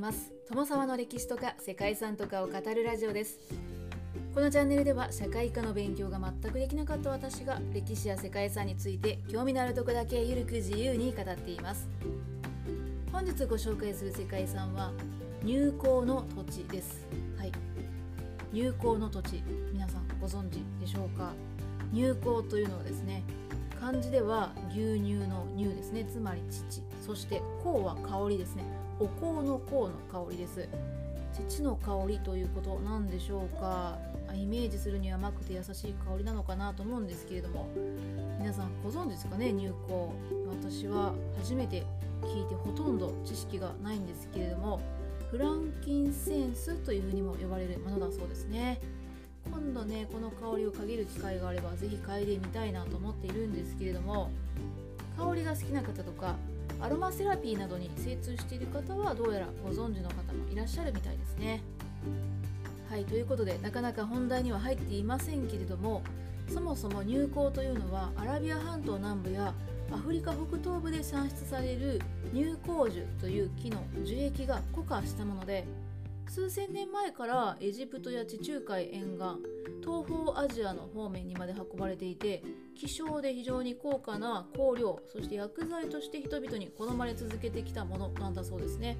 います。友沢の歴史とか世界遺産とかを語るラジオです。このチャンネルでは社会科の勉強が全くできなかった私が歴史や世界遺産について興味のあるとこだけゆるく自由に語っています。本日ご紹介する世界遺産は入港の土地です。はい。入港の土地皆さんご存知でしょうか？入港というのはですね漢字では牛乳の乳ですね。つまり乳。そして香は香りですね。お香の香の香りです。乳の香りということなんでしょうか。イメージするには甘くて優しい香りなのかなと思うんですけれども。皆さんご存知ですかね入香。私は初めて聞いてほとんど知識がないんですけれども。フランキンセンスというふうにも呼ばれるものだそうですね。今度ねこの香りを嗅げる機会があれば是非嗅いでみたいなと思っているんですけれども。香りが好きな方とかアロマセラピーなどに精通している方はどうやらご存知の方もいらっしゃるみたいですね。はいということでなかなか本題には入っていませんけれどもそもそも入香というのはアラビア半島南部やアフリカ北東部で産出される入香樹という木の樹液が固化したもので数千年前からエジプトや地中海沿岸東方アジアの方面にまで運ばれていて希少で非常に高価な香料そして薬剤として人々に好まれ続けてきたものなんだそうですね。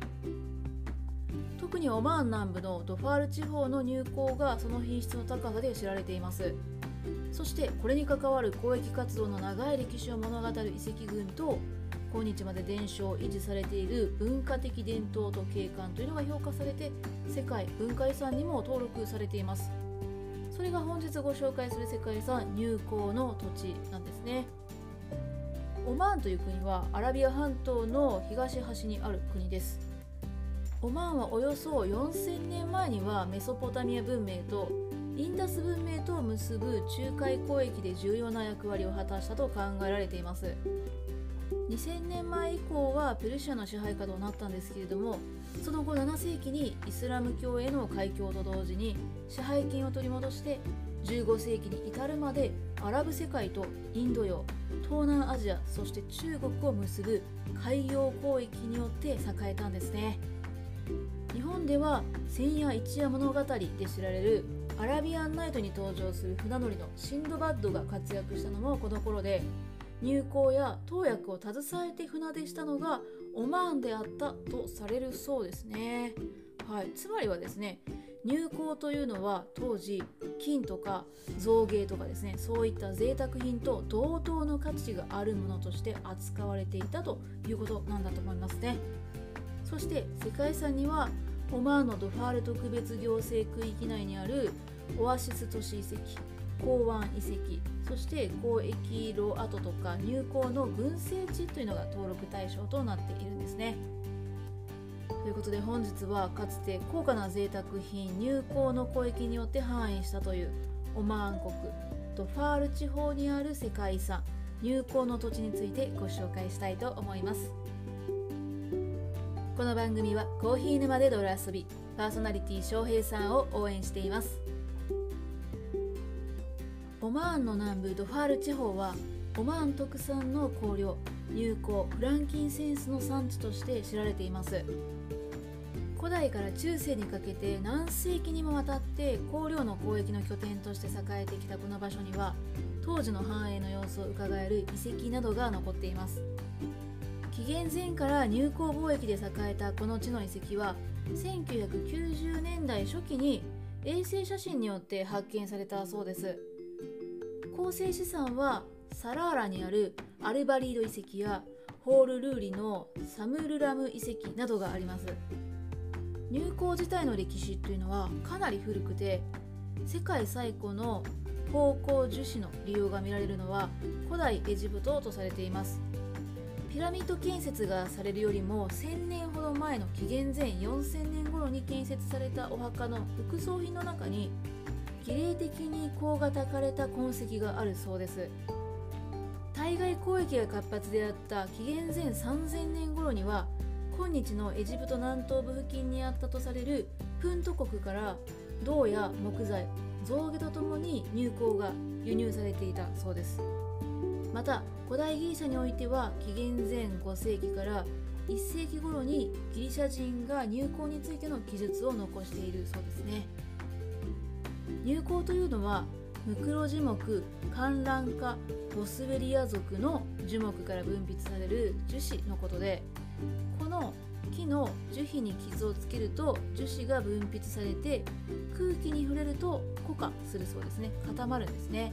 特にオマーン南部のドファール地方の入港がその品質の高さで知られています。そしてこれに関わる交易活動の長い歴史を物語る遺跡群と今日まで伝承維持されている文化的伝統と景観というのが評価されて世界文化遺産にも登録されています。それが本日ご紹介する世界遺産入港の土地なんですね。オマーンという国はアラビア半島の東端にある国です。オマーンはおよそ4000年前にはメソポタミア文明とインダス文明とを結ぶ仲介交易で重要な役割を果たしたと考えられています。2000年前以降はペルシャの支配下となったんですけれどもその後7世紀にイスラム教への開教と同時に支配権を取り戻して15世紀に至るまでアラブ世界とインド洋東南アジアそして中国を結ぶ海洋交易によって栄えたんですね日本では千夜一夜物語で知られるアラビアンナイトに登場する船乗りのシンドバッドが活躍したのもこの頃で入港や投薬を携えて船出したのがオマーンであったとされるそうですね。はい、つまりはですね入港というのは当時金とか造芸とかですねそういった贅沢品と同等の価値があるものとして扱われていたということなんだと思いますねそして世界遺産にはオマーンのドファール特別行政区域内にあるオアシス都市遺跡港湾遺跡そして交易路跡とか入港の群生地というのが登録対象となっているんですね。ということで本日はかつて高価な贅沢品入港の交易によって繁栄したというオマーン国とファール地方にある世界遺産入港の土地についてご紹介したいと思いますこの番組はコーヒー沼で泥遊びパーソナリティ翔平さんを応援していますオマーンの南部ドファール地方はオマーン特産の香料乳香フランキンセンスの産地として知られています。古代から中世にかけて何世紀にもわたって香料の交易の拠点として栄えてきたこの場所には当時の繁栄の様子をうかがえる遺跡などが残っています。紀元前から入港貿易で栄えたこの地の遺跡は1990年代初期に衛星写真によって発見されたそうです。構成資産はサラーラにあるアルバリード遺跡やホールルーリのサムルラム遺跡などがあります。入港自体の歴史というのはかなり古くて世界最古の方向樹脂の利用が見られるのは古代エジプトとされています。ピラミッド建設がされるよりも1000年ほど前の紀元前4000年頃に建設されたお墓の副葬品の中に儀礼的に甲がたかれた痕跡があるそうです。対外交易が活発であった紀元前3000年頃には今日のエジプト南東部付近にあったとされるプント国から銅や木材象牙とともに入港が輸入されていたそうです。また古代ギリシャにおいては紀元前5世紀から1世紀頃にギリシャ人が入港についての記述を残しているそうですね。入港というのはムクロ樹木観覧科ボスベリア属の樹木から分泌される樹脂のことでこの木の樹皮に傷をつけると樹脂が分泌されて空気に触れると固化するそうですね。固まるんですね。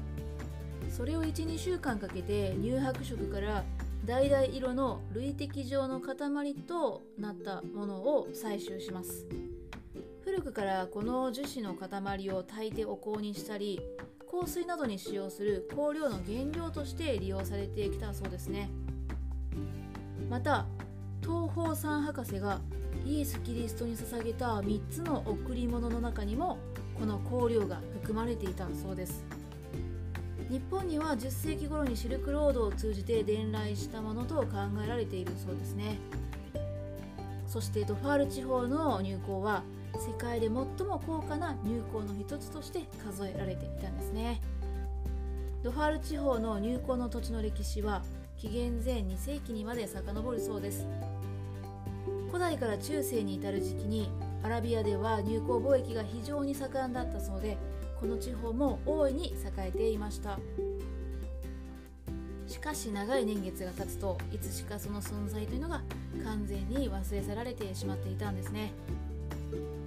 それを12週間かけて乳白色から橙色の類滴状の塊となったものを採集します。古くからこの樹脂の塊を炊いてお香にしたり香水などに使用する香料の原料として利用されてきたそうですね。また東方三博士がイエス・キリストに捧げた3つの贈り物の中にもこの香料が含まれていたそうです。日本には10世紀頃にシルクロードを通じて伝来したものと考えられているそうですね。そしてドファール地方の入港は世界で最も高価な入港の一つとして数えられていたんですね。ドファール地方の入港の土地の歴史は紀元前2世紀にまで遡るそうです。古代から中世に至る時期にアラビアでは入港貿易が非常に盛んだったそうでこの地方も大いに栄えていました。しかし長い年月が経つといつしかその存在というのが完全に忘れ去られてしまっていたんですね。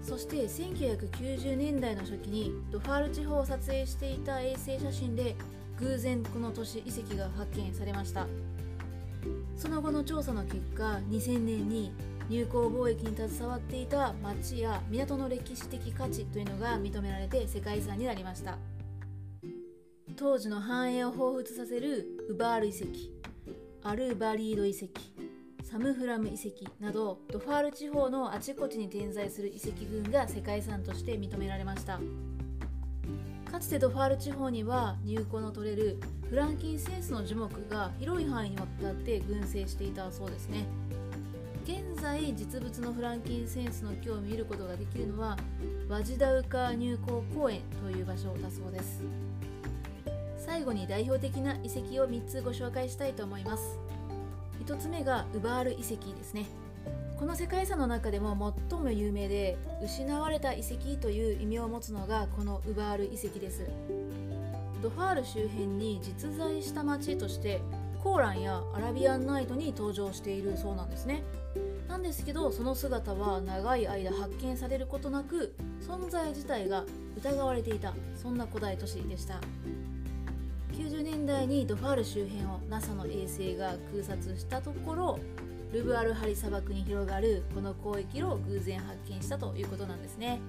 そして1990年代の初期にドファール地方を撮影していた衛星写真で偶然この都市遺跡が発見されました。その後の調査の結果2000年に入港貿易に携わっていた町や港の歴史的価値というのが認められて世界遺産になりました。当時の繁栄を彷彿させるウバール遺跡アルバリード遺跡サムフラム遺跡などドファール地方のあちこちに点在する遺跡群が世界遺産として認められました。かつてドファール地方には入港の取れるフランキンセンスの樹木が広い範囲にわたって群生していたそうですね。現在実物のフランキンセンスの木を見ることができるのはワジダウカ入港公園という場所だそうです。最後に代表的な遺跡を3つご紹介したいと思います。1つ目がウバール遺跡ですね。この世界遺産の中でも最も有名で失われた遺跡という意味を持つのがこのウバール遺跡です。ドファール周辺に実在した町としてコーランやアラビアンナイトに登場しているそうなんですね。なんですけどその姿は長い間発見されることなく存在自体が疑われていた。そんな古代都市でした。90年代にドファール周辺を NASA の衛星が空撮したところルブアルハリ砂漠に広がるこの広域を偶然発見したということなんですね。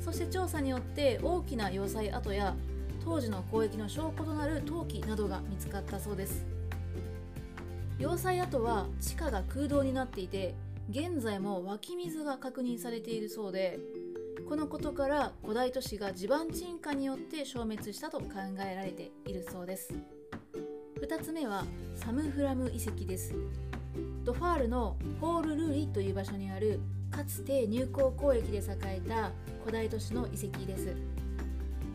そして調査によって大きな要塞跡や当時の交易の証拠となる陶器などが見つかったそうです。要塞跡は地下が空洞になっていて現在も湧き水が確認されているそうでこのことから古代都市が地盤沈下によって消滅したと考えられているそうです。2つ目はサムフラム遺跡です。ドファールのホールルーリという場所にあるかつて入港交易で栄えた古代都市の遺跡です。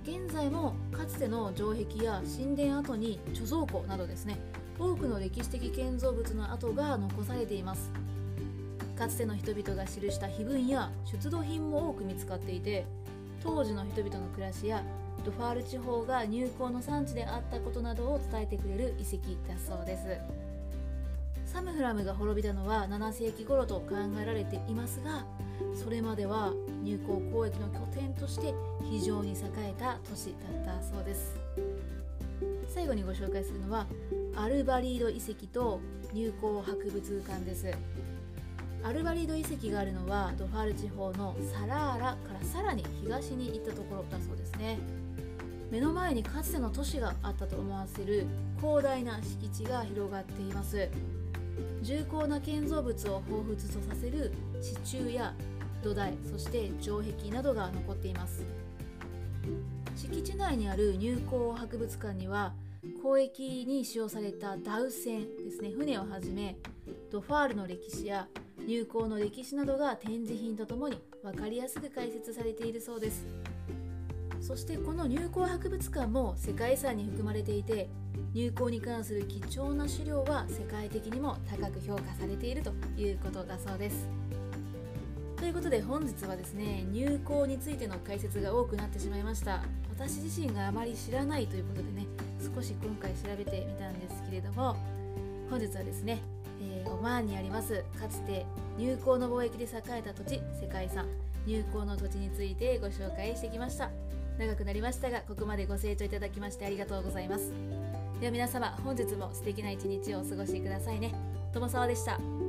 現在もかつての城壁や神殿跡に貯蔵庫などですね。多くの歴史的建造物の跡が残されています。かつての人々が記した碑文や出土品も多く見つかっていて当時の人々の暮らしやドファール地方が入港の産地であったことなどを伝えてくれる遺跡だそうです。サムフラムが滅びたのは7世紀頃と考えられていますがそれまでは入港交易の拠点として非常に栄えた都市だったそうです。最後にご紹介するのはアルバリード遺跡と入港博物館です。アルバリド遺跡があるのはドファール地方のサラーラからさらに東に行ったところだそうですね。目の前にかつての都市があったと思わせる広大な敷地が広がっています。重厚な建造物を彷彿とさせる地中や土台そして城壁などが残っています。敷地内にある入港博物館には交易に使用されたダウ船ですね船をはじめドファールの歴史や入港の歴史などが展示品とともに分かりやすく解説されているそうです。そしてこの入港博物館も世界遺産に含まれていて入港に関する貴重な資料は世界的にも高く評価されているということだそうです。ということで本日はですね入港についての解説が多くなってしまいました。私自身があまり知らないということでね少し今回調べてみたんですけれども本日はですね、マーンにあります。かつて入港の貿易で栄えた土地世界遺産。入港の土地についてご紹介してきました。長くなりましたがここまでご清聴いただきましてありがとうございます。では皆様本日も素敵な一日をお過ごしくださいね。友沢でした。